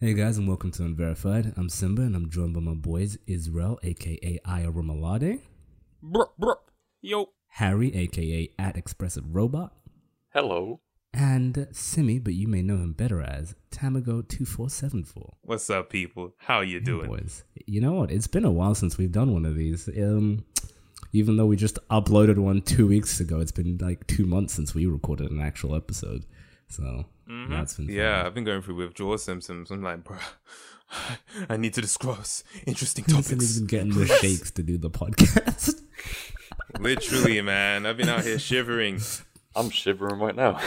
Hey guys, and welcome to Unverified. I'm Simba, and I'm joined by my boys Israel, aka Aya Ramalade, Brr, brr. Yo. Harry, aka at Expressive Robot, Hello. and Simi, but you may know him better as Tamago2474. What's up, people? How you doing? Boys, you know what? It's been a while since we've done one of these. Um, even though we just uploaded one two weeks ago, it's been like two months since we recorded an actual episode. So mm-hmm. yeah, it's been fun. Yeah, I've been going through withdrawal symptoms. I'm like, bro, I need to discuss interesting Simi's topics. been getting the shakes to do the podcast. Literally, man, I've been out here shivering. I'm shivering right now.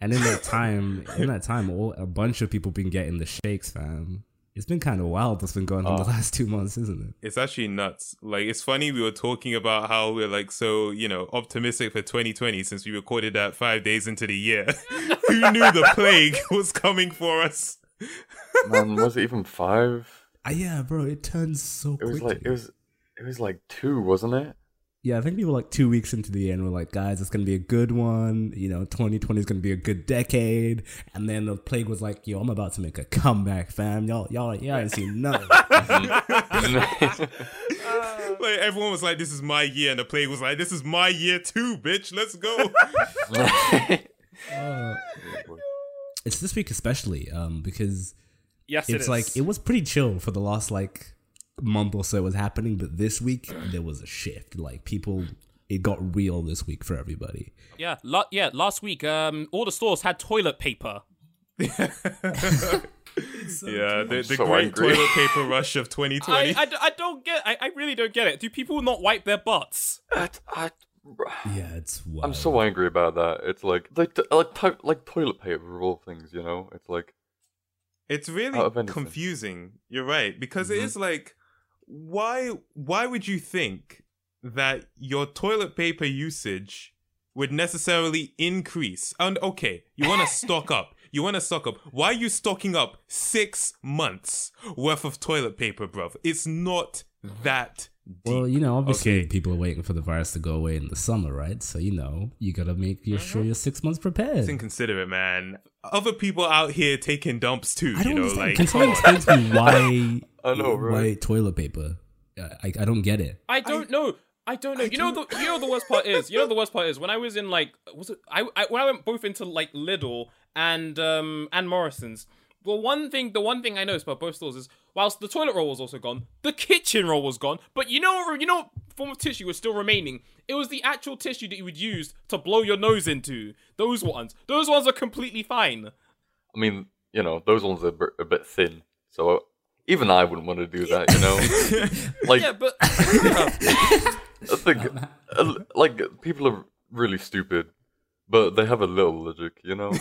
And in that time, in that time, all a bunch of people been getting the shakes, fam. It's been kind of wild. What's been going on the Oh. last two months, isn't it? It's actually nuts. Like, it's funny we were talking about how we're like so, you know, optimistic for 2020 since we recorded that five days into the year. Who knew the plague was coming for us? Man, was it even five? Ah, yeah, bro, it turns so It was quickly. like it was it was like two, wasn't it? Yeah, I think people were like two weeks into the end were like, guys, it's gonna be a good one. You know, 2020 is gonna be a good decade. And then the plague was like, yo, I'm about to make a comeback, fam. Y'all, y'all, y'all ain't seen nothing. Like, everyone was like, this is my year. And the plague was like, this is my year too, bitch. Let's go. it's this week especially, um, because Yes, it's it like it was pretty chill for the last like month or so was happening, but this week there was a shift. Like people, it got real this week for everybody. yeah, la- yeah. Last week, um, all the stores had toilet paper. yeah, the, the so great angry. toilet paper rush of 2020. I I don't get. I, I really don't get it. Do people not wipe their butts? I, I, Yeah, it's. Wild. I'm so angry about that. It's like like like to- like toilet paper of all things, you know. It's like It's really Out of anything. confusing. You're right because Mm-hmm. it is like, why? Why would you think that your toilet paper usage would necessarily increase? And okay, you want to stock up. You want to stock up. Why are you stocking up six months worth of toilet paper, bruv? It's not that deep. Well, you know, obviously Okay. people are waiting for the virus to go away in the summer, right? So you know, you gotta make your mm-hmm. sure you're six months prepared. It's inconsiderate, man. Other people out here taking dumps too. I don't you know, understand. like Can someone explain to me why? I know, why toilet paper? I I don't get it. I don't know. I don't know. you know the you know the worst part is you know the worst part is when I was in like was it I, I when I went both into like Lidl and um and Morrison's. Well, one thing the one thing I noticed about both stores is whilst the toilet roll was also gone, the kitchen roll was gone. But you know? You know form of tissue was still remaining. It was the actual tissue that you would use to blow your nose into. Those ones. Those ones are completely fine. I mean, you know, those ones are a bit thin, so even I wouldn't want to do that, you know. like Yeah, but I think, uh, like, people are really stupid, but they have a little logic, you know.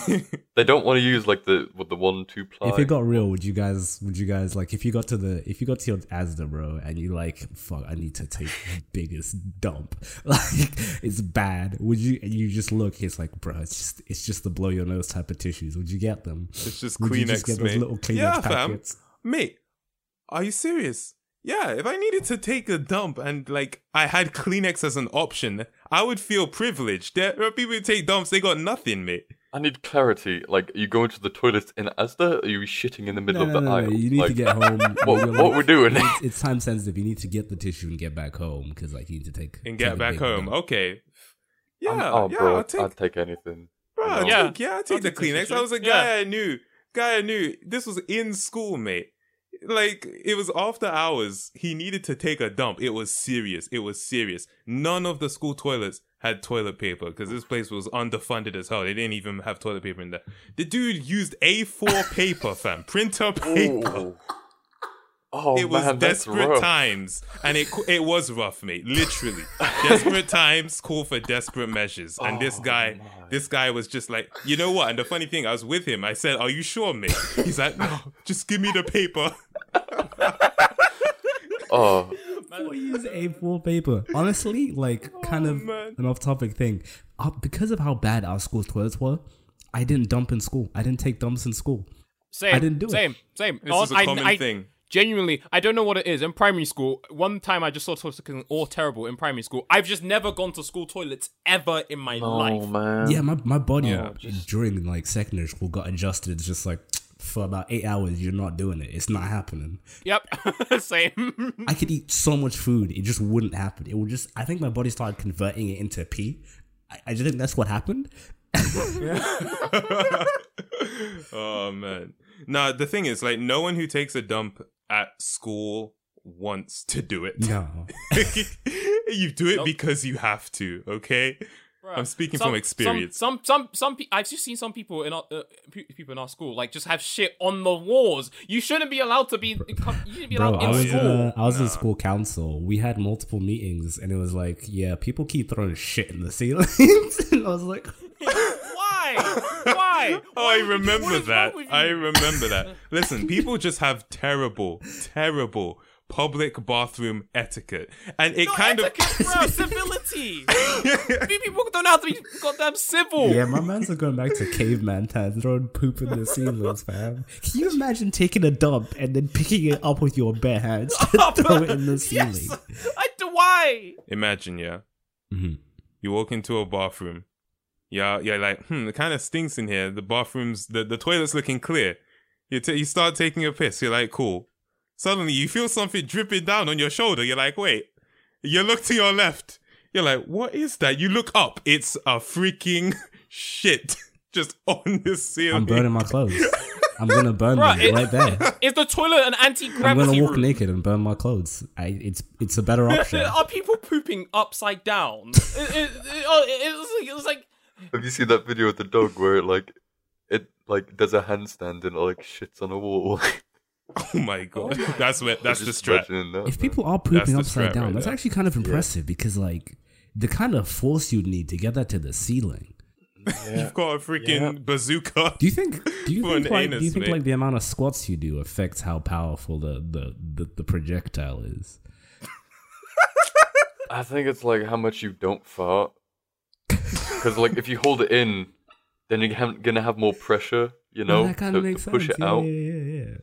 they don't want to use like the with the one two ply. If it got real, would you guys? Would you guys like? If you got to the, if you got to your Asda, bro, and you like, fuck, I need to take the biggest dump. Like it's bad. Would you? And you just look. It's like, bro, it's just, it's just the blow your nose type of tissues. Would you get them? It's just Would Kleenex, you just get those mate. little Kleenex yeah, fam. packets? Mate, are you serious? Yeah, if I needed to take a dump and like I had Kleenex as an option, I would feel privileged. There are people who take dumps, they got nothing, mate. I need clarity. Like, you go into the toilet in Asda, or are you shitting in the middle No, of the no, aisle? no. You need like, to get home. What, You're what like- we're doing? it's, it's time sensitive. You need to get the tissue and get back home because like you need to take And get back home. dump. Okay. Yeah, I'm- oh, yeah, bro, I'll take, I'd take anything. bro, I'll. Yeah. take, yeah, I'll I'll take the take Kleenex. tissue. I was a Yeah. guy I knew. Guy I knew. This was in school, mate. Like, it was after hours. He needed to take a dump. It was serious. It was serious. None of the school toilets had toilet paper because this place was underfunded as hell. They didn't even have toilet paper in there. The dude used A4 paper, fam. Printer paper. Ooh. Oh it was man, desperate times, and it it was rough, mate. Literally, desperate times call for desperate measures. And this Oh, guy, my. this guy was just like, you know what? And the funny thing, I was with him. I said, "Are you sure, mate?" He's like, "No, just give me the paper." Oh, People use A4 paper. Honestly, like kind of man. an off-topic thing. Uh, because of how bad our school toilets were, I didn't dump in school. I didn't take dumps in school. same. I didn't do it. same, Same. This Oh, is a I- common I- thing. Genuinely, I don't know what it is. In primary school, one time I just saw toilets looking all terrible in primary school. I've just never gone to school toilets ever in my no, life. man. Yeah, my, my body Yeah. during like secondary school got adjusted. It's just like for about eight hours, you're not doing it. It's not happening. Yep, same. I could eat so much food, it just wouldn't happen. It would just. I think my body started converting it into pee. I, I just think that's what happened. oh man. Now the thing is, like, no one who takes a dump at school wants to do it. No. you do it Nope. because you have to. Okay. Bruh. I'm speaking Some- from experience. Some, some, some, some pe- I've just seen some people in our uh, people in our school like just have shit on the walls. You shouldn't be allowed to be. You shouldn't be Bro, allowed I was school. in a, I was in school council. We had multiple meetings, and it was like, yeah, people keep throwing shit in the ceilings, and I was like, Why? Why? Oh, Why I would you- remember that. I remember that. Listen, people just have terrible, terrible public bathroom etiquette, and it No kind etiquette, bro, civility. These people don't know how to be goddamn civil. yeah, my man's are going back to caveman times, throwing poop in the ceilings, fam. Can you imagine taking a dump and then picking it up with your bare hands to throw it in the ceiling? Yes. I do. Why? Imagine, yeah. Mhm. You walk into a bathroom. Yeah, you're like, hmm, it kind of stinks in here. The bathroom's the, the toilet's looking clear. You t- you start taking a piss. You're like, cool. Suddenly you feel something dripping down on your shoulder. You're like, wait. You look to your left. You're like, what is that? You look up. It's a freaking shit just on the ceiling. I'm burning my clothes. I'm gonna burn Bruh, them it- right there. Is the toilet an anti-gravity? I'm gonna walk room? naked and burn my clothes. I, it's it's a better option. Are people pooping upside down? it, it, it, oh, it, was like, it was like Have you seen that video of the dog where it like it like does a handstand and it like shits on a wall? Oh my god. Oh that's where that's the Just strat. imagining that, if people are That's pooping upside down, right that's there. actually kind of impressive because like the kind of force you'd need to get that to the ceiling. You've got a freaking bazooka. Do you think? Do you think an like? do you think mate. like the amount of squats you do affects how powerful the the the, the projectile is? I think it's like how much you don't fart. Because like if you hold it in, then you're gonna have more pressure. You know, that kind to, of makes to push it yeah, out. yeah, yeah, yeah.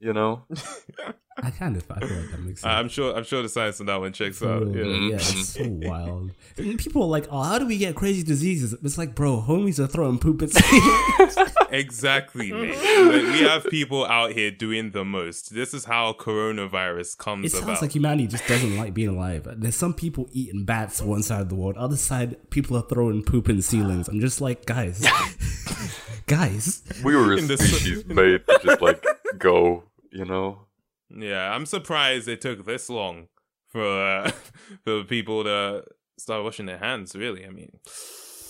You know, I kind of I feel like that makes uh, sense. I'm sure I'm sure the science on that one checks For out. Yeah. yeah, it's so wild. And people are like, "Oh, how do we get crazy diseases?" It's like, bro, homies are throwing poop at ceilings. Exactly, mate. Like, we have people out here doing the most. This is how coronavirus comes It sounds about. like humanity just doesn't like being alive. There's some people eating bats one side of the world, other side people are throwing poop in ceilings. I'm just like, guys, guys. we were a In the- species made to just like go. You know, yeah, I'm surprised it took this long for uh, for people to start washing their hands. Really, I mean,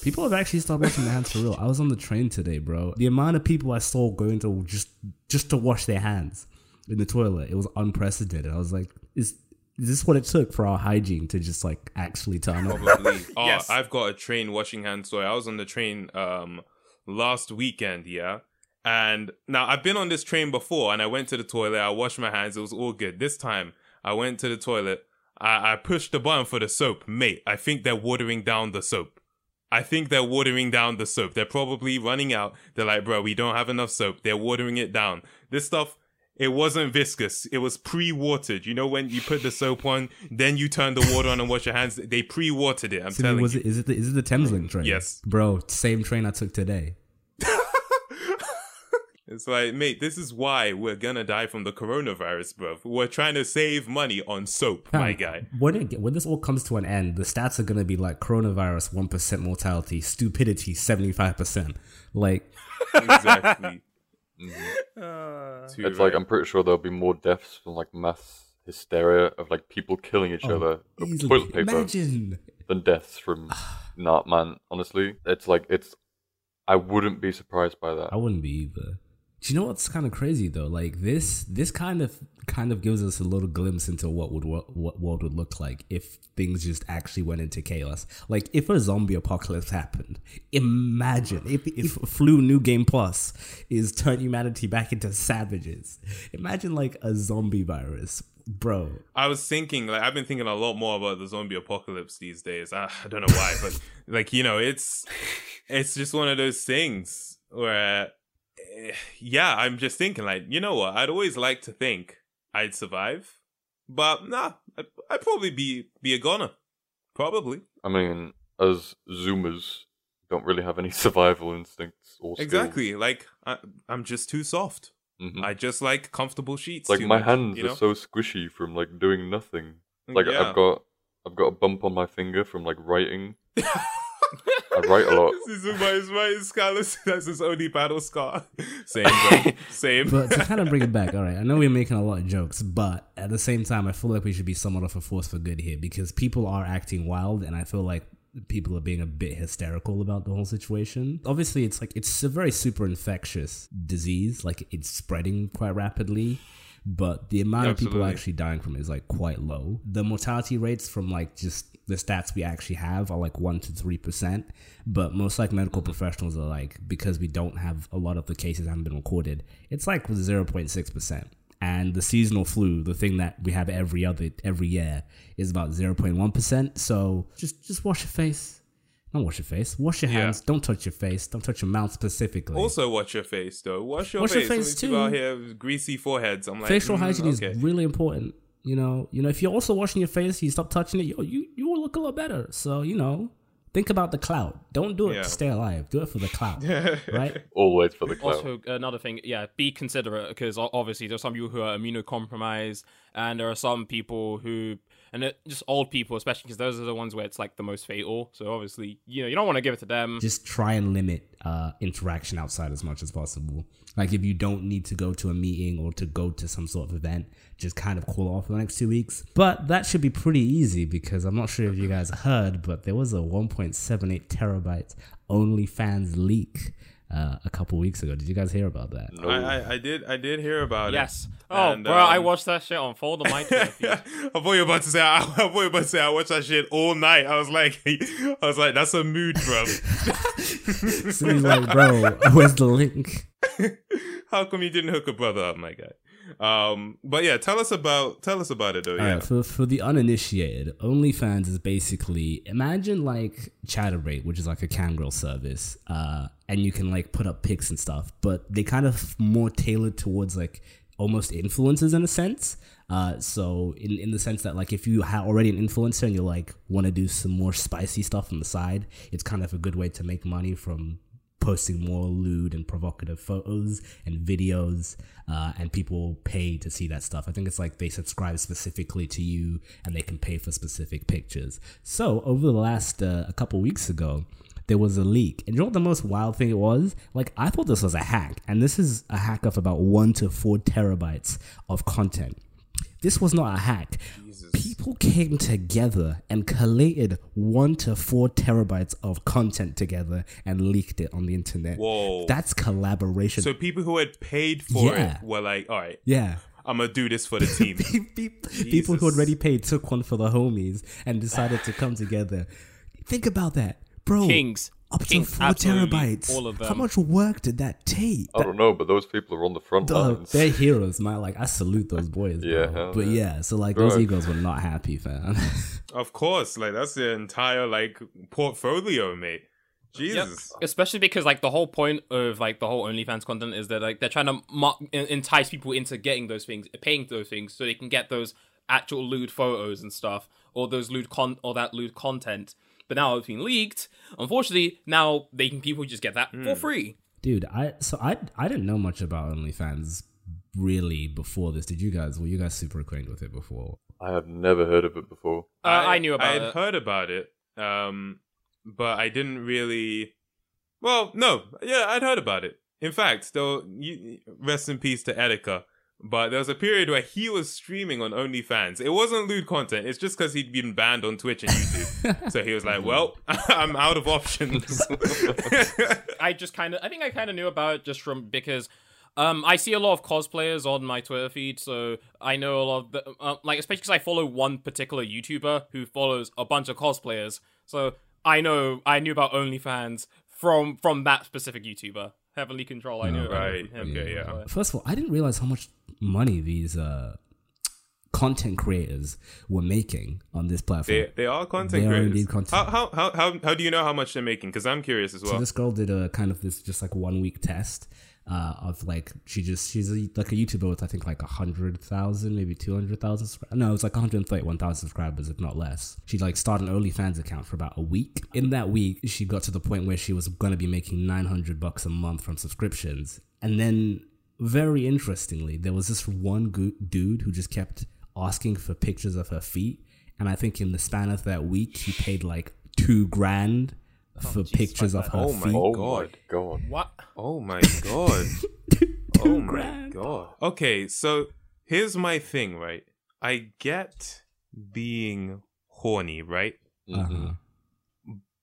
People have actually started washing their hands for real. I was on the train today, bro. The amount of people I saw going to just just to wash their hands in the toilet, it was unprecedented. I was like, is is this what it took for our hygiene to just like actually turn up? probably. oh, Yes. I've got a train washing hands story. I was on the train um last weekend, yeah. And now I've been on this train before and I went to the toilet, I washed my hands, it was all good. This time I went to the toilet, I, I pushed the button for the soap. Mate, I think they're watering down the soap. I think they're watering down the soap. They're probably running out. They're like, bro, we don't have enough soap. They're watering it down. This stuff, it wasn't viscous. It was pre-watered. You know when you put the soap on, then you turn the water on and wash your hands. They pre-watered it. I'm So telling was you. it is it the, is it the Thameslink train? Yes. bro. Same train I took today. It's like, mate, this is why we're gonna die from the coronavirus, bro. We're trying to save money on soap, my Fam, guy. When it, when this all comes to an end, the stats are gonna be like coronavirus one percent mortality, stupidity seventy five percent. Like Exactly. uh, Too it's like. I'm pretty sure there'll be more deaths from like mass hysteria of like people killing each other over Oh, toilet paper Imagine. than deaths from not man. Honestly, it's like it's. I wouldn't be surprised by that. I wouldn't be either. Do you know what's kind of crazy though? Like this, this kind of kind of gives us a little glimpse into what would what, what world would look like if things just actually went into chaos. Like if a zombie apocalypse happened, imagine if if flu new game plus is turn humanity back into savages. Imagine like a zombie virus, bro. I was thinking, like, I've been thinking a lot more about the zombie apocalypse these days. I, I don't know why, but like, you know, it's it's just one of those things where, yeah, I'm just thinking, like, you know what? I'd always like to think I'd survive, but nah, I'd, I'd probably be be a goner, probably. I mean, as Zoomers, don't really have any survival instincts or skills. Exactly. Like I, I'm just too soft. Mhm. I just like comfortable sheets. like my much, hands you know? are so squishy from like doing nothing. Like Yeah. I've got I've got a bump on my finger from like writing. I write a lot. This is my, my Scalus. That's his only battle scar. Same, bro. Same. But to kind of bring it back, all right, I know we're making a lot of jokes, but at the same time, I feel like we should be somewhat of a force for good here because people are acting wild, and I feel like people are being a bit hysterical about the whole situation. Obviously, it's like it's a very super infectious disease, like it's spreading quite rapidly. But the amount of people actually dying from it is like quite low. The mortality rates from like just the stats we actually have are like one to three percent. But most like medical mm-hmm. professionals are like because we don't have a lot of the cases haven't been recorded, it's like zero point six percent. And the seasonal flu, the thing that we have every other every year, is about zero point one percent. So just just wash your face. Don't wash your face. Wash your Yeah. hands. Don't touch your face. Don't touch your mouth specifically. Also, wash your face though. Wash your Wash your face. face, people too. out here with greasy foreheads. I'm like facial mm, hygiene okay. is really important. You know, you know, if you're also washing your face, you stop touching it, you you, you will look a lot better. So you know, think about the clout. Don't do it Yeah. to stay alive. Do it for the clout, right? Always for the clout. Also, another thing, yeah, be considerate because obviously there's some people who are immunocompromised, and there are some people who, and it, just old people, especially because those are the ones where it's like the most fatal. So obviously, you know, you don't want to give it to them. Just try and limit uh, interaction outside as much as possible. Like if you don't need to go to a meeting or to go to some sort of event, just kind of cool off for the next two weeks. But that should be pretty easy because I'm not sure if you guys heard, but there was a 1.78 terabyte OnlyFans leak uh, a couple weeks ago. Did you guys hear about that? No. I, I, I did I did hear about Yes. it. Yes. Oh, And, bro, I um, watched that shit unfold on my Twitter feed. I thought you were about to say I, I thought you were about to say I watched that shit all night. I was like I was like that's a mood, bro. So he's like, bro, where's the link? How come you didn't hook a brother up, my guy? Um, but yeah, tell us about tell us about it though. All Yeah, right, for for the uninitiated, OnlyFans is basically imagine like Chaturbate, which is like a camgirl service, uh, and you can like put up pics and stuff, but they kind of more tailored towards like almost influencers in a sense. Uh, so in in the sense that like if you are already an influencer and you like want to do some more spicy stuff on the side, it's kind of a good way to make money from posting more lewd and provocative photos and videos uh, and people pay to see that stuff. I think it's like they subscribe specifically to you and they can pay for specific pictures. So over the last uh, a couple weeks ago there was a leak. And you know what the most wild thing it was? Like i thought this was a hack. And this is a hack of about one to four terabytes of content this was not a hack. People came together and collated one to four terabytes of content together and leaked it on the internet. Whoa. That's collaboration. so people who had paid for Yeah. it were like, all right, yeah. I'm gonna do this for the team. People who already paid took one for the homies and decided to come together. Think about that, bro. Kings. Up Kings, to four terabytes. all of How much work did that take? I don't know, but those people are on the front Dog, lines. they're heroes, man. Like I salute those boys. Yeah, hell but yeah. yeah, so like those Drugs. egos were not happy, fam. of course, like that's the entire like portfolio, mate. Jesus. Especially because like the whole point of like the whole OnlyFans content is that like they're trying to mo- entice people into getting those things, paying those things, so they can get those actual lewd photos and stuff, or those lewd con or that lewd content. But now it's been leaked. Unfortunately, now they can people just get that for free. Dude, I so I I didn't know much about OnlyFans really before this. Did you guys? Were you guys super acquainted with it before? I have never heard of it before. Uh, I, knew about it. I had it. heard about it, um, but I didn't really. Well, no, yeah, I'd heard about it. In fact, though, you, rest in peace to Etika. But there was a period where he was streaming on OnlyFans. It wasn't lewd content. It's just because he'd been banned on Twitch and YouTube. so he was like, "Well, I'm out of options." I just kind of, I think I kind of knew about it just from because, um, I see a lot of cosplayers on my Twitter feed, so I know a lot of the, uh, like, especially because I follow one particular YouTuber who follows a bunch of cosplayers, so I know I knew about OnlyFans from from that specific YouTuber, Heavenly Control. I knew about Right, it him. okay, yeah. First of all, I didn't realize how much money these uh content creators were making on this platform. They, they are content They creators. content. How, how how how how do you know how much they're making? Because I'm curious as well. So this girl did a kind of this just like one week test uh, of like she just she's a, like a YouTuber with I think like a hundred thousand maybe two hundred thousand no it's like one hundred thirty one thousand subscribers if not less. She like started an OnlyFans account for about a week. In that week, she got to the point where she was gonna be making nine hundred bucks a month from subscriptions, and then very interestingly, there was this one go- dude who just kept asking for pictures of her feet, and I think in the span of that week, he paid like two grand for Jesus, pictures of her Oh my feet. Oh God. my god. What? Oh my god. oh my grand. god. Okay, so here's my thing, right? I get being horny, right? Uh-huh.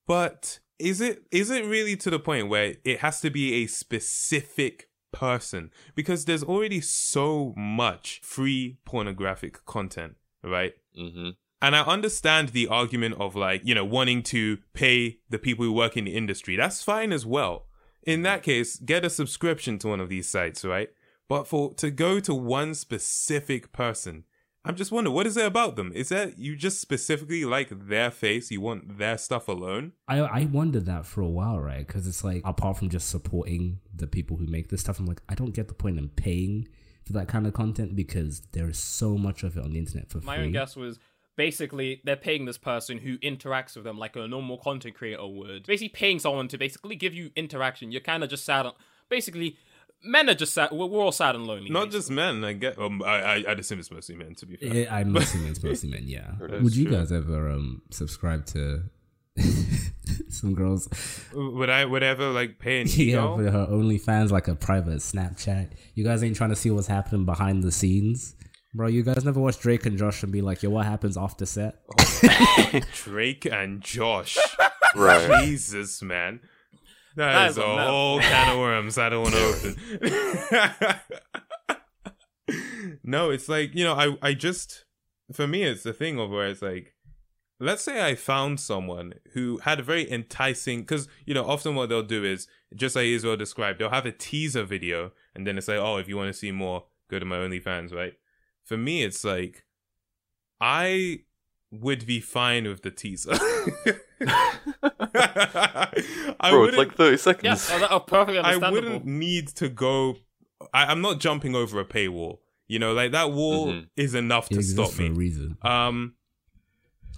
But is it is it really to the point where it has to be a specific person? Because there's already so much free pornographic content, right? Mhm. And I understand the argument of like, you know, wanting to pay the people who work in the industry. That's fine as well. In that case, get a subscription to one of these sites, right? But for to go to one specific person, I'm just wondering, what is it about them? Is that you just specifically like their face? You want their stuff alone? I I wondered that for a while, right? Because it's like apart from just supporting the people who make this stuff, I'm like I don't get the point in paying for that kind of content because there is so much of it on the internet for My free. own guess was basically they're paying this person who interacts with them like a normal content creator would. Basically, paying someone to basically give you interaction. You're kind of just sad. On, basically, men are just sad. We're, we're all sad and lonely. Not basically. just men. I get. Um, I, I I'd assume it's mostly men. To be fair. Yeah, I'm assuming it's mostly men. Yeah. Would you true. guys ever um subscribe to some girls? Would I would I ever like pay an Yeah, e-girl? for her OnlyFans, like a private Snapchat. You guys ain't trying to see what's happening behind the scenes, bro. You guys never watch Drake and Josh and be like, "Yo, what happens after set?" Drake and Josh. Right. Jesus, man. That that is is a a whole can of worms I don't want to open. no, it's like, you know, I, I just, for me, it's the thing of where it's like, let's say I found someone who had a very enticing, because, you know, often what they'll do is, just like Israel described, they'll have a teaser video, and then it's like, oh, if you want to see more, go to my OnlyFans, right? For me, it's like, I would be fine with the teaser. I Bro, it's like 30 seconds. Yes, oh, that, oh, perfectly I wouldn't need to go. I, I'm not jumping over a paywall. You know, like that wall Mhm. is enough It to exists stop for me. a reason. Um,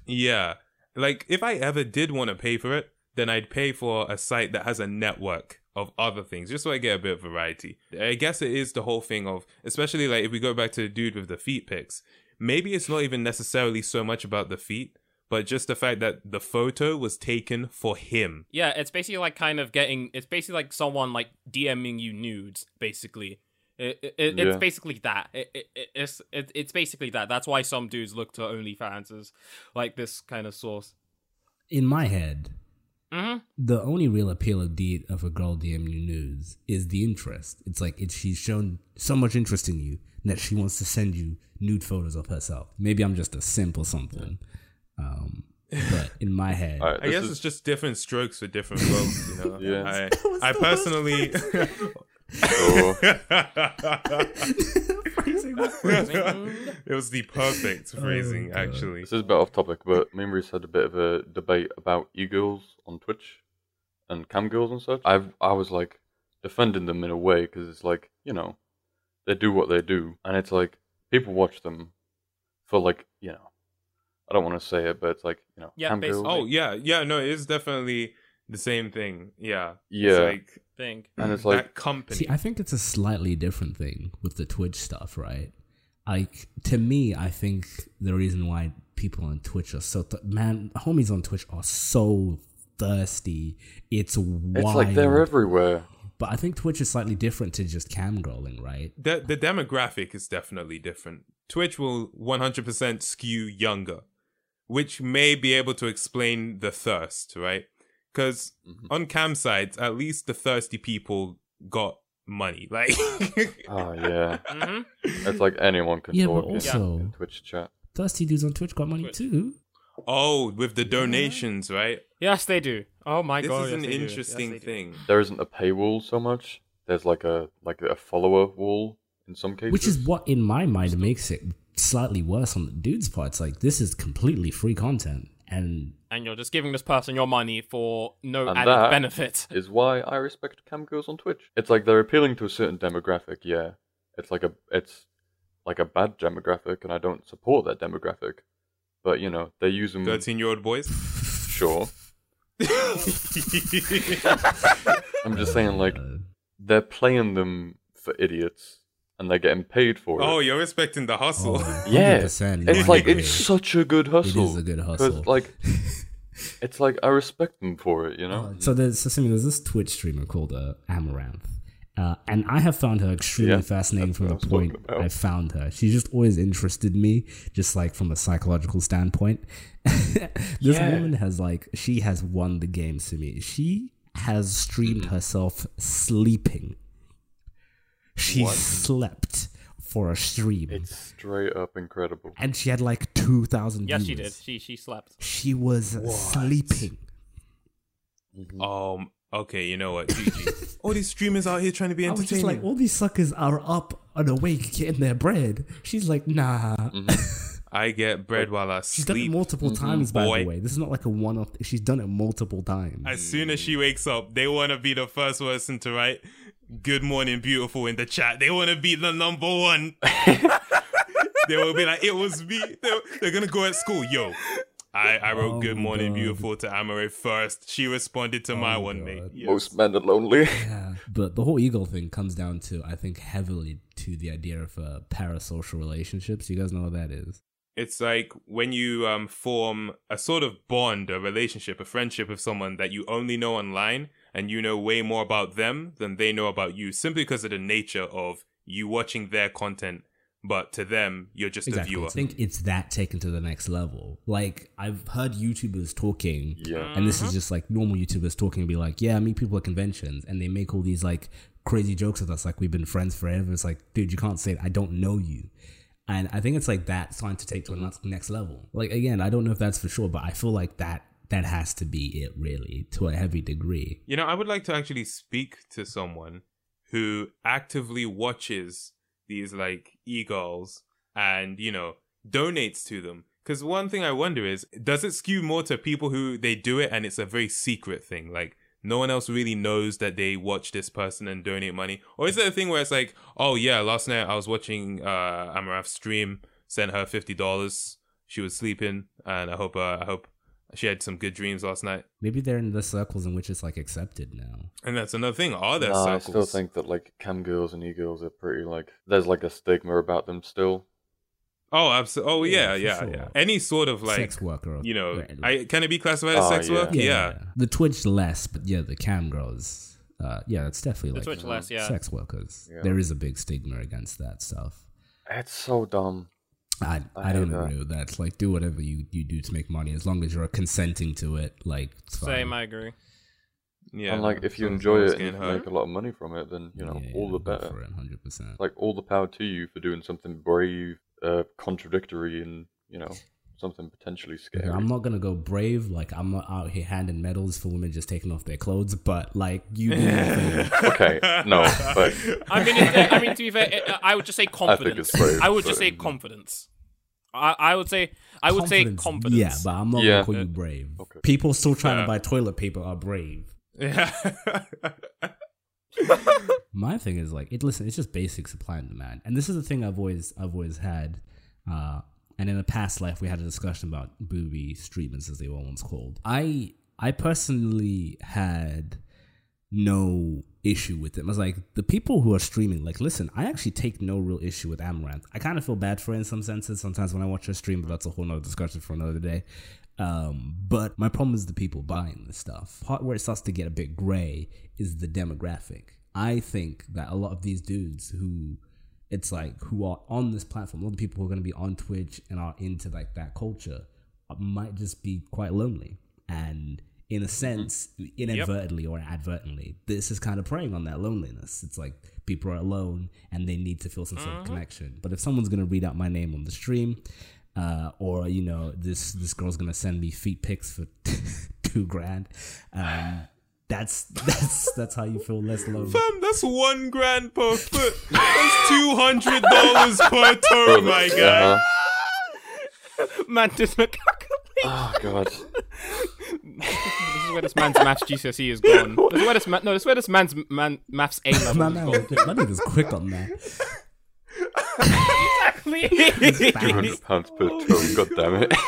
yeah, like if I ever did want to pay for it, then I'd pay for a site that has a network of other things, just so I get a bit of variety. I guess it is the whole thing of, especially like if we go back to the dude with the feet pics, maybe it's not even necessarily so much about the feet, but just the fact that the photo was taken for him. Yeah, it's basically like kind of getting. It's basically like someone like DMing you nudes, basically. It, it, it- It's Yeah. basically that. It, it, it- it's it, it's basically that. That's why some dudes look to OnlyFans as like this kind of source. In my head, hmm the only real appeal of D of a girl DM you news is the interest. It's like it, she's shown so much interest in you that she wants to send you nude photos of herself. Maybe I'm just a simp or something. Um, but in my head, Alright, I guess is- it's just different strokes for different folks, you know. Yeah. I, I personally. Oh. it was the perfect phrasing, God. actually. This is a bit off topic, but me and Reese had a bit of a debate about e-girls on Twitch and cam girls and such. I've I was like defending them in a way because it's like you know they do what they do, and it's like people watch them for like you know I don't want to say it, but it's like you know Yeah, cam basically. girls. Oh yeah, yeah. No, it is definitely the same thing. Yeah, Yeah. It's like Thing. and it's like that company. See, I think it's a slightly different thing with the Twitch stuff, right? Like to me, I think the reason why people on Twitch are so th- man, homies on Twitch are so thirsty. It's wild. it's like they're everywhere. But I think Twitch is slightly different to just cam girling, right? the the demographic is definitely different. Twitch will 100% skew younger, which may be able to explain the thirst, right? Because Mhm. on cam sites, at least the thirsty people got money. Like, Oh yeah, hmm it's like anyone can Yeah, talk but in- also- in Twitch chat. Thirsty dudes on Twitch got money Twitch. too. Oh, with the donations, right? Yes, they do. Oh my This god. This is yes, an they. Yes, interesting they thing. There isn't a paywall so much. There's like a like a follower wall in some cases. Which is what, in my mind, makes it slightly worse on the dude's part. It's like this is completely free content, and And you're just giving this person your money for no And added that- benefit. is why I respect cam girls on Twitch. It's like they're appealing to a certain demographic. Yeah, it's like a it's like a bad demographic, and I don't support that demographic. But you know, they use them. Thirteen year old boys. Sure, I'm just saying, like they're playing them for idiots, and they're getting paid for it. oh, you're respecting the hustle. oh, Yeah, It's like it's such a good hustle. It is a good hustle. like, it's like I respect them for it. You know. Uh, so there's so Simi, there's this Twitch streamer called uh, Amaranth. Uh, and I have found her extremely Yeah, fascinating from the I point. I found her. She's just always interested me, just like from a psychological standpoint. this Yeah. woman has like she has won the game, to me. She has streamed Mm-hmm. herself sleeping. She What? slept for a stream, It's straight up incredible. and she had like two thousand. Yes, she did. She she slept. She was sleeping. Um. Okay, you know what? GG. All these streamers out here trying to be I was just entertaining. like, all these suckers are up and awake getting their bread. She's like, nah. Mm-hmm. I get bread while I She's done it sleep. multiple mm-hmm. times, by boy. the way. This is not like a one off. She's done it multiple times. As soon as she wakes up, they want to be the first person to write "Good morning, beautiful" in the chat. They want to be the number one. they will be like, "It was me." They're, they're gonna go at school, yo. I, I wrote Oh "Good morning, God. beautiful" to Amare first. She responded to my Oh one, God. mate. Yes. Most men are lonely. yeah. But the whole ego thing comes down to, I think, heavily to the idea of uh, parasocial relationships. You guys know what that is? It's like when you um, form a sort of bond, a relationship, a friendship with someone that you only know online and you know way more about them than they know about you simply because of the nature of you watching their content. But to them, you're just a viewer. I think it's that taken to the next level. Like, I've heard YouTubers talking Yeah. And this is mm-hmm. just like normal YouTubers talking and be like, yeah, I meet people at conventions and they make all these like crazy jokes with us, like we've been friends forever. It's like, dude, you can't say it. I don't know you. And I think it's like that starting to take to a next- next level. Like again, I don't know if that's for sure, but I feel like that that has to be it really to a heavy degree. You know, I would like to actually speak to someone who actively watches these like e-girls and, you know, donates to them. Because one thing I wonder is, does it skew more to people who they do it and it's a very secret thing? Like, no one else really knows that they watch this person and donate money? Or is it a thing where it's like, oh yeah, last night I was watching uh Amaranth stream, sent her $50. She was sleeping and I hope, uh, I hope she had some good dreams last night. Maybe they're in the circles in which it's like accepted now. And that's another thing. Are there Nah, I still think that like cam girls and e girls are pretty like there's like a stigma about them still. Oh, absolutely. Oh, Yeah, yeah, yeah, sure. yeah. Any sort of like, sex worker. you know, Right. I can it be classified as Oh, sex yeah. work? Yeah. The Twitch less, but yeah, the cam girls. Uh, yeah, it's definitely The like Twitch less, yeah. sex workers. Yeah. There is a big stigma against that stuff. It's so dumb. I, I I, don't hate that. agree with that. It's like do whatever you, you do to make money as long as you're consenting to it. Like it's fine. Same, I agree. Yeah. and like if you enjoy it and you hurt. make a lot of money from it, then you know Yeah, all yeah, the better. for it, hundred percent. Like all the power to you for doing something brave, uh, contradictory, and you know something potentially scary. I'm not gonna go brave. Like I'm not out here handing medals for women just taking off their clothes. But like you do okay, no, but I mean, it, I mean, to be fair, it, I would just say confidence. it's brave, I would just say confidence. I, I would say, I would say confidence. Yeah, but I'm not Yeah. gonna call you brave. Okay. People still trying Yeah. to buy toilet paper are brave. Yeah. My thing is like it. Listen, it's just basic supply and demand, and this is the thing I've always I've always had. Uh, and in a past life, we had a discussion about booby streamers, as they were once called. I I personally had no issue with them. I was like, the people who are streaming, like, listen, I actually take no real issue with Amaranth. I kind of feel bad for her in some senses sometimes when I watch her stream, but that's a whole nother discussion for another day. Um, but my problem is the people buying this stuff. Part where it starts to get a bit gray is the demographic. I think that a lot of these dudes who it's like who are on this platform, a lot of people who are going to be on Twitch and are into like that culture uh, might just be quite lonely. And in a sense, inadvertently or advertently, this is kind of preying on that loneliness. It's like people are alone and they need to feel some sort of connection. But if someone's going to read out my name on the stream, uh, or you know, this this girl's gonna send me feet pics for two grand. Um, That's that's that's how you feel less lonely. Fam, that's one grand per foot. That's two hundred dollars per toe, my yeah, guy. huh? Man did the calculation. Oh god. this is where this man's maths GCSE is gone. This is where this man, no, this is where this man's man maths A level My is man, gone. was- my nigga's quick on that. Exactly. Two hundred pounds per toe. God damn it.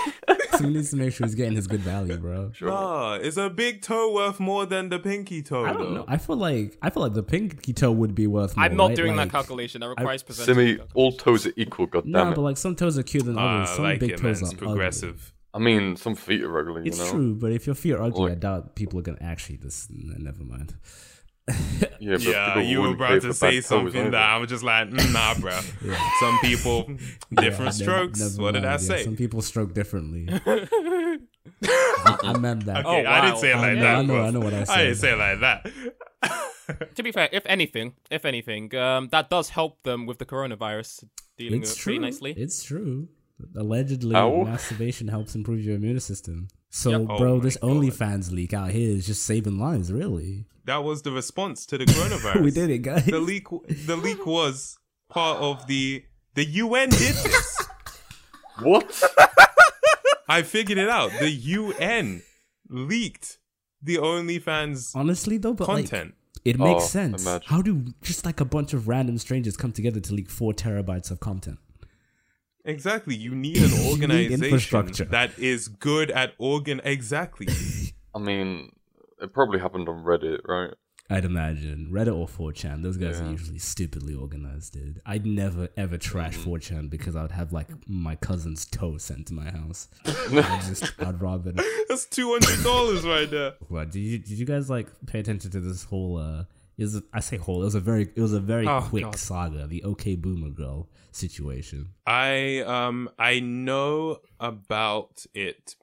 So he needs to make sure he's getting his good value, bro. Sure. Nah, is a big toe worth more than the pinky toe? I though? don't know. I feel like I feel like the pinky toe would be worth more. I'm not right? doing Like- that calculation. That requires percentage. Simi, all toes are equal. God damn Nah, damn but like some toes are cuter than Ah, others. I Some like big it, man. toes It's are progressive. I mean, some feet are ugly. Ugly. You It's know. true, but if your feet are ugly, Like- I doubt people are gonna actually this. Never mind. Yeah, Yeah, you were about to say something that I'm just like, mm, nah, bro. Some people, different Yeah, strokes. never- never what did I mind, yeah. say? Some people stroke differently. I, I meant that. Okay, I didn't say it like I know, that. I know, bro. I know what I said. I didn't say it like that. To be fair, if anything, if anything, um, that does help them with the coronavirus dealing It's with it true. pretty nicely. It's true. Allegedly, Ow. masturbation helps improve your immune system. So, Yep. Oh bro, my this God. OnlyFans leak out here is just saving lives, really. That was the response to the coronavirus. we did it, guys. The leak. The leak was part of the. The UN did this. What? I figured it out. The UN leaked the OnlyFans Honestly, though, but like, content. it makes Oh, sense. imagine. How do just like a bunch of random strangers come together to leak four terabytes of content? Exactly. You need an need organization infrastructure. that is good at organ. Exactly. I mean, it probably happened on Reddit, right? I'd imagine Reddit or 4chan. Those guys are usually stupidly organized, dude. I'd never ever trash Mm-hmm. 4chan because I'd have like my cousin's toe sent to my house. I'd, just, I'd rather. That's two hundred dollars right there. What did you did you guys like pay attention to this whole? uh is I say whole? It was a very it was a very Oh, quick God. saga. The OK Boomer girl situation. I um I know about it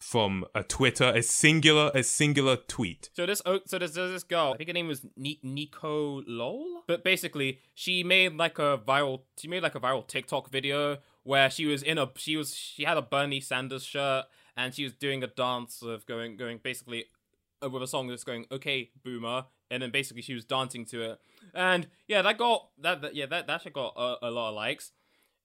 from a Twitter, a singular, a singular tweet. So this, oh, so there's, there's this girl. I think her name was Ni- Nico Lol. But basically, she made like a viral. She made like a viral TikTok video where she was in a. She was. She had a Bernie Sanders shirt and she was doing a dance of going, going basically uh, with a song that's going, "Okay, Boomer," and then basically she was dancing to it. And yeah, that got that. that yeah, that that shit got a, a lot of likes.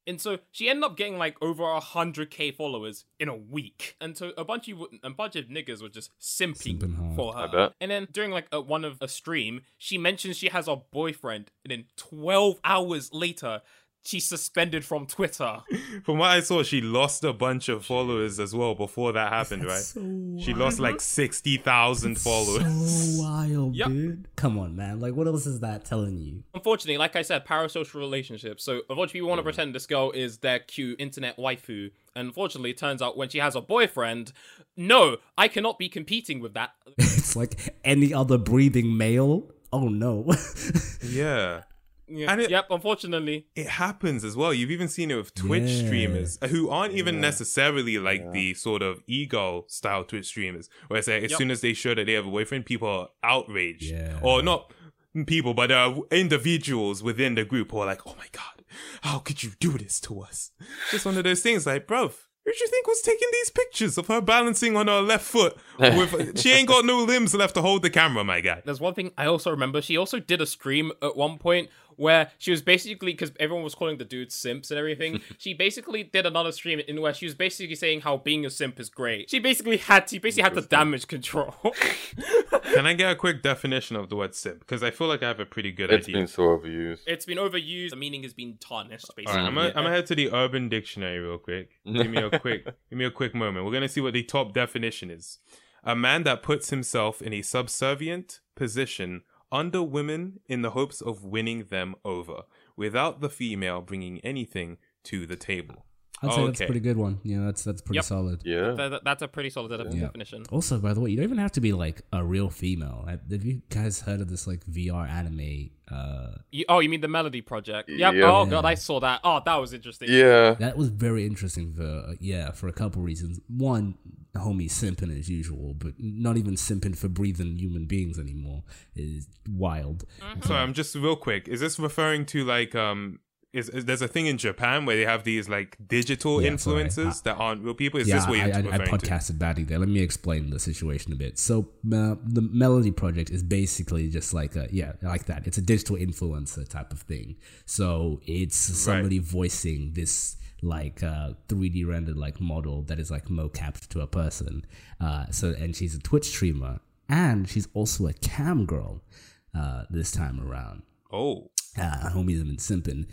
And so she ended up getting like over a hundred k followers in a week, and so a bunch of a bunch of niggas were just simping Simping for her. I bet. And then during like a, one of a stream, she mentions she has a boyfriend, and then twelve hours later, she's suspended from Twitter. From what I saw, she lost a bunch of followers as well before that happened, right? So She lost like sixty thousand followers. So wild, Yep. dude. Come on, man. Like, what else is that telling you? Unfortunately, like I said, parasocial relationships. So a bunch of people want to pretend this girl is their cute internet waifu. And unfortunately, it turns out when she has a boyfriend, no, I cannot be competing with that. It's like any other breathing male. Oh no. yeah. Yeah. And it- yep, unfortunately. It happens as well. You've even seen it with Twitch Yeah. streamers who aren't even necessarily like the sort of e-girl style Twitch streamers, where it's like as Yep. soon as they show that they have a boyfriend, people are outraged. Yeah. Or not people, but uh, individuals within the group who are like, oh my God, how could you do this to us? Just one of those things like, bruv. Who do you think was taking these pictures of her balancing on her left foot? With she ain't got no limbs left to hold the camera, my guy. There's one thing I also remember. She also did a stream at one point where she was basically because everyone was calling the dude simps and everything. she basically did another stream in where she was basically saying how being a simp is great. She basically had she basically had the damage control. Can I get a quick definition of the word simp? Because I feel like I have a pretty good It's idea. been so overused. it's been overused. The meaning has been tarnished. Basically, right, I'm gonna, I'm gonna head to the Urban Dictionary real quick. Give me a quick, give me a quick moment. We're gonna see what the top definition is: a man that puts himself in a subservient position under women in the hopes of winning them over, without the female bringing anything to the table. I'd say that's a pretty good one. Yeah, that's that's pretty Yep. solid. Yeah. That- that- that's a pretty solid Yeah. definition. Also, by the way, you don't even have to be like a real female. Have have you guys heard of this like VR anime? Uh, You, oh, you mean the Melody Project? Yep. Yeah. Oh god, I saw that. Oh, that was interesting. Yeah. that was very interesting for uh, yeah for a couple reasons. One, homie simping as usual, but not even simping for breathing human beings anymore is wild. Sorry, I'm just real quick. Is this referring to like um is, is there's a thing in Japan where they have these like digital Yeah, influencers that aren't real people. Is yeah, this what you're I, I, I podcasted badly there. Let me explain the situation a bit. So uh, the Melody Project is basically just like a yeah, like that. It's a digital influencer type of thing. So it's somebody voicing this like uh 3D rendered like model that is like mocapped to a person. Uh, so and she's a Twitch streamer and she's also a cam girl. Uh, this time around Oh, uh, homies have been simping.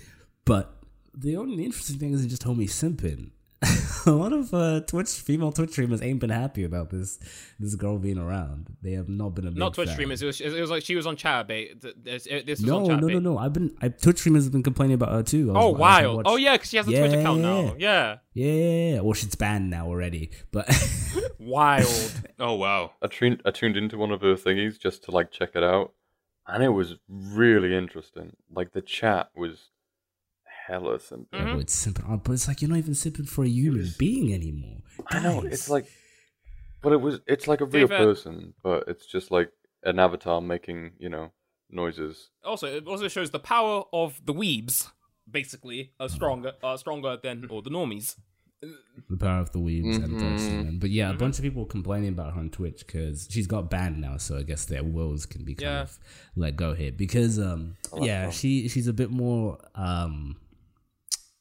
But the only interesting thing isn't just homie simping. a lot of uh, Twitch female Twitch streamers ain't been happy about this this girl being around. They have not been a big Not Twitch fan. streamers. It was, it was like she was on Chaturbate. Th- This, it- this was No, on no, Chaturbate. no, no. I've been I, Twitch streamers have been complaining about her too. Was- Oh, was wild. watch- Oh, yeah, because she has a Twitch account now. Yeah. yeah, yeah, yeah. Well, she's banned now already, but Wild. oh wow. I tuned I tuned into one of her thingies just to like check it out, and it was really interesting. Like the chat was hella simple. Mhm. Oh, it's simping. Oh, but it's like you're not even simping for a human was- being anymore. I know it's like, but it was it's like a real They've, uh, person, but it's just like an avatar making you know noises. also, it also shows the power of the weebs, basically, are stronger, are stronger than all the normies. the power of the weebs and Mhm. Thurston. But yeah, Mm-hmm. a bunch of people complaining about her on Twitch because she's got banned now. So I guess their woes can be kind Yeah. of let go here because um Oh, yeah fun. she she's a bit more um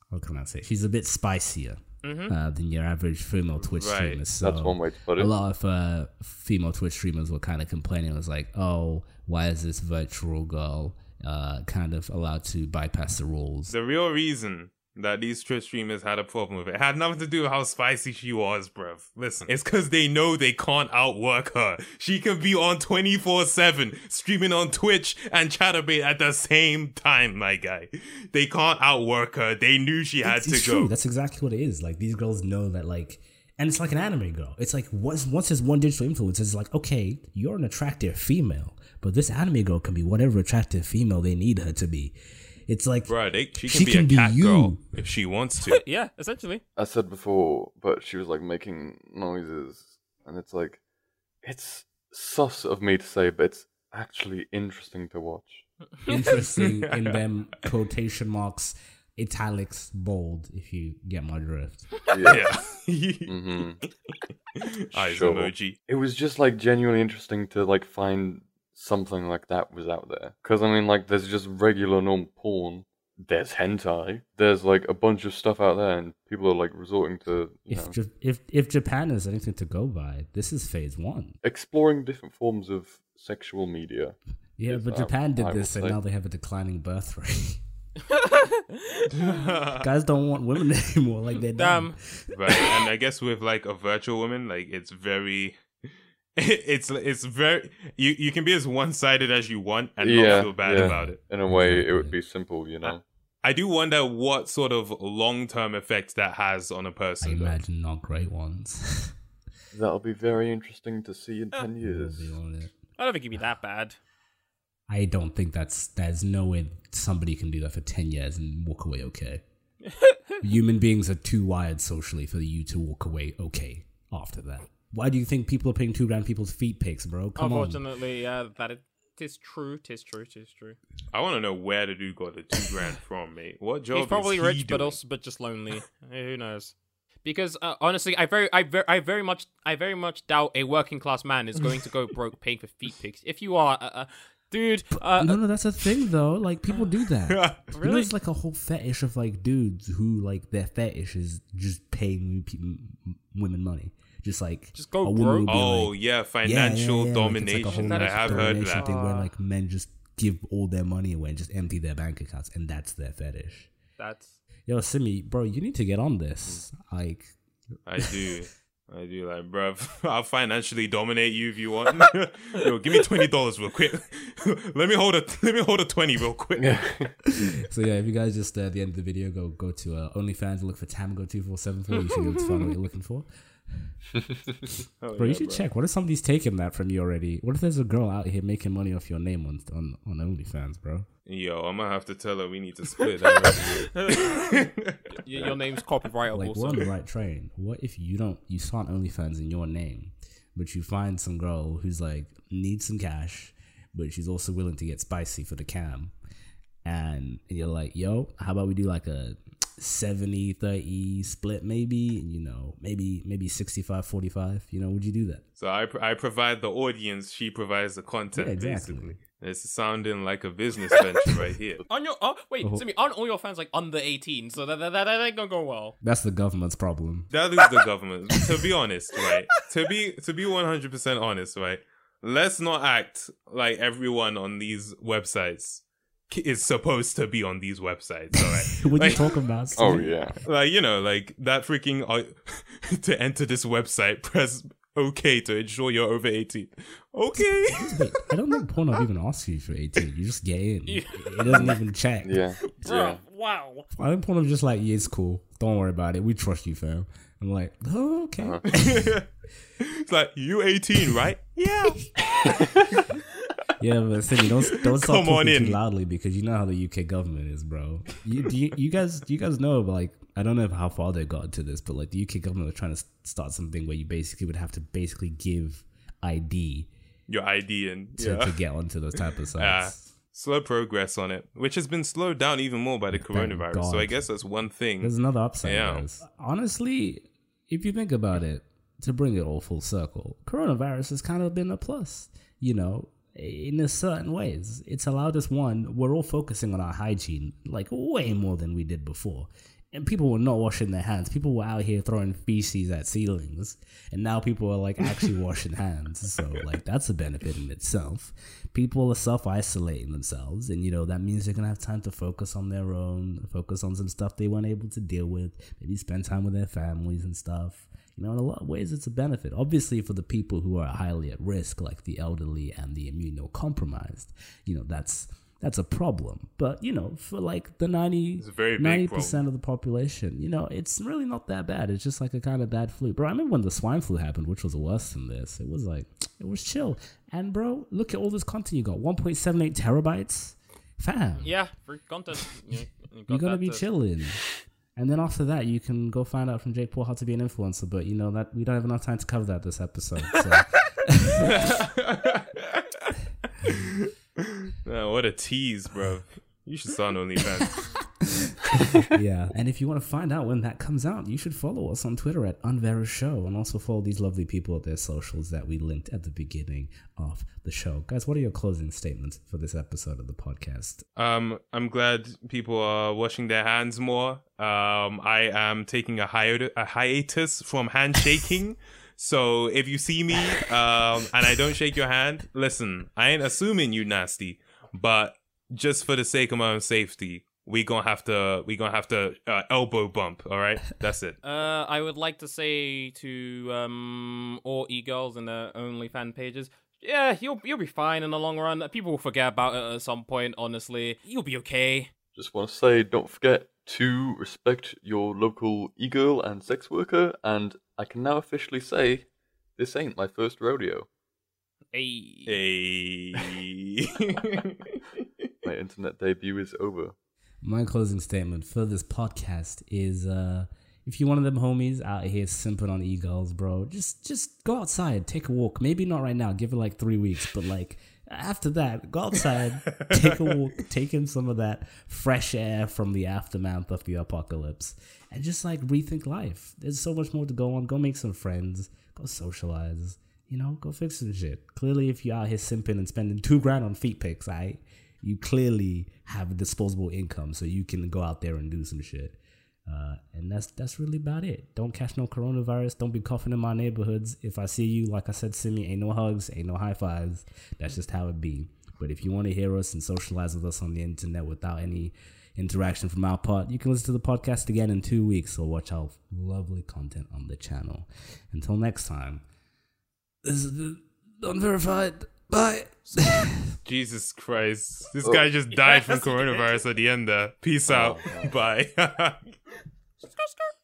what can I say? She's a bit spicier Mhm. uh, than your average female Twitch Right. streamer. So That's one way to put it. a lot of uh, female Twitch streamers were kind of complaining. It was like, oh, why is this virtual girl uh, kind of allowed to bypass the rules? The real reason that these Twitch streamers had a problem with it had nothing to do with how spicy she was, bruv. Listen, it's mm. because they know they can't outwork her. She can be on 24 7, streaming on Twitch and Chaturbate at the same time, my guy. They can't outwork her. They knew she had it's, to it's go. true. That's exactly what it is. Like these girls know that like and it's like an anime girl. It's like once once there's one digital influence, it's like, okay, you're an attractive female, but this anime girl can be whatever attractive female they need her to be. It's like Bruh, they, she can She be can a be cat you. girl if she wants to. Yeah, essentially. I said before, but she was like making noises, and it's like, it's sus of me to say, but it's actually interesting to watch. interesting in them quotation marks, italics, bold, if you get my drift. Yeah. Yeah. hmm Eyes Sure. emoji. It was just like genuinely interesting to like find something like that was out there. Because I mean, like, there's just regular normal porn. There's hentai. There's like a bunch of stuff out there, and people are like resorting to you If know Ja- if if Japan is anything to go by, this is phase one. exploring different forms of sexual media. Yeah, but Japan did I this, and say. now they have a declining birth rate. Guys don't want women anymore, like they're dumb. Damn. right and i guess with like a virtual woman like it's very it's it's very you you can be as one-sided as you want and Yeah, not feel bad yeah. about it In a way, it would be simple, you know. i do wonder what sort of long-term effects that has on a person though. imagine not great ones. That'll be very interesting to see in ten years. Will be on it. I don't think it'd be that bad. I don't think that's there's no way somebody can do that for ten years and walk away okay. Human beings are too wired socially for you to walk away okay after that. Why do you think people are putting two grand people's feet pics, bro? Come on. Unfortunately, yeah, that it is true. Tis true. Tis true. i want to know where the dude got the two grand from mate what job He's probably is he rich, but doing? also but just lonely. Eh, Who knows? Because uh, honestly, I very, I very, I very much, I very much doubt a working class man is going to go broke paying for feet pics. If you are, uh, uh, dude, uh, no, no, that's a thing though. Like people do that. You know, Really? There's like a whole fetish of like dudes who like their fetish is just paying women money. Just like Just go a woman broke? will be oh like, yeah yeah, yeah, financial yeah, like, like a domination whole, That i is have heard domination that thing where like men just give all their money away and just empty their bank accounts, and that's their fetish. that's Yo, Simi, bro, you need to get on this. Like, I do. I do like, bruv. I'll financially dominate you if you want. Yo, give me twenty dollars real quick. let me hold a let me hold a twenty real quick. Yeah. so yeah, if you guys just uh, at the end of the video go go to uh, OnlyFans and look for Tamgo two four seven four, you should be able to find what you're looking for. Oh, Bro, you should bro. check. What if somebody's taking that from you already? What if there's a girl out here making money off your name on on, on OnlyFans, bro? Yo, I'm gonna have to tell her we need to split that. y- your name's copyrightable. Like we're on the right train. What if you don't you start OnlyFans in your name, but you find some girl who's like needs some cash, but she's also willing to get spicy for the cam, and you're like, yo, how about we do like a 70 30 split maybe and you know maybe maybe 65 45 you know would you do that So I I provide the audience, she provides the content. Yeah, exactly. Basically, it's sounding like a business venture right here. On your oh wait, Oh. Simi, aren't all your fans like under eighteen? So that that, that, that ain't gonna go well. that's the government's problem That is the government. to be honest, right? To be to be one hundred percent honest, right? Let's not act like everyone on these websites ki- is supposed to be on these websites. All right. what are you Like- talking about Oh yeah. like you know like that freaking uh, to enter this website press okay to ensure you're over 18 okay Wait, I don't think Pornhub even asks you for 18. You just get in. It doesn't even check. Yeah. Bruh, Yeah. wow. I think Pornhub's just like, yeah, it's cool. Don't worry about it. We trust you, fam. I'm like, oh, okay. Uh-huh. it's like you 18 right yeah Yeah, but Cindy, don't don't start talking too loudly because you know how the UK government is, bro. You, do you, you guys, do you guys know? Like, I don't know how far they got to this, but like the UK government was trying to start something where you basically would have to basically give ID your id and to, yeah to get onto those type of Ah, sites. slow progress on it which has been slowed down even more by the coronavirus so i guess that's one thing There's another upside. Yeah. guys. Honestly, if you think about it, to bring it all full circle, coronavirus has kind of been a plus. You know, in a certain ways, it's allowed us one. We're all focusing on our hygiene, like way more than we did before. And people were not washing their hands. People were out here throwing feces at ceilings, and now people are like actually washing hands. So like that's a benefit in itself. People are self isolating themselves, and you know that means they're gonna have time to focus on their own, focus on some stuff they weren't able to deal with, maybe spend time with their families and stuff. You know, in a lot of ways, it's a benefit. Obviously, for the people who are highly at risk, like the elderly and the immunocompromised, you know, that's that's a problem. But you know, for like the 90 It's a very big percent of the population, you know, it's really not that bad. It's just like a kind of bad flu. Bro, I remember when the swine flu happened, which was worse than this. It was like it was chill. And bro, look at all this content you got: 1.78 terabytes, fam. Yeah, free content. You, you got You're gonna that be to- chilling. And then after that, you can go find out from Jake Paul how to be an influencer. But you know that we don't have enough time to cover that this episode. So. What a tease bro you should start on OnlyFans. yeah. And if you want to find out when that comes out, you should follow us on Twitter at Unvera Show and also follow these lovely people at their socials that we linked at the beginning of the show. Guys, what are your closing statements for this episode of the podcast? Um, I'm glad people are washing their hands more. Um, I am taking a, hiat- a hiatus from handshaking. so if you see me um, and I don't shake your hand, listen, I ain't assuming you nasty, but just for the sake of my own safety, we gonna have to we gonna have to uh, elbow bump. All right, that's it. Uh, I would like to say to um all e-girls and their OnlyFan pages, yeah, you'll you'll be fine in the long run. People will forget about it at some point. Honestly, you'll be okay. Just want to say, don't forget to respect your local e-girl and sex worker. And I can now officially say, this ain't my first rodeo. Hey. Hey. My internet debut is over. My closing statement for this podcast is uh if you're one of them homies out here simping on e-girls, bro, just just go outside, take a walk. Maybe not right now, give it like three weeks, but like after that, go outside, take a walk, take in some of that fresh air from the aftermath of the apocalypse, and just like rethink life. There's so much more to go on. Go make some friends, go socialize, you know, go fix some shit. Clearly, if you're out here simping and spending two grand on feet pics, I you clearly have disposable income, so you can go out there and do some shit. Uh, and that's that's really about it. Don't catch no coronavirus. Don't be coughing in my neighborhoods. If I see you, like I said, send me ain't no hugs, ain't no high fives. That's just how it be. But if you want to hear us and socialize with us on the internet without any interaction from our part, you can listen to the podcast again in two weeks or watch our lovely content on the channel. Until next time, this is the unverified. Bye. Jesus Christ. This oh. guy just died from Yes, he coronavirus at the end there. Peace out. Oh, Bye. Skirt, skirt.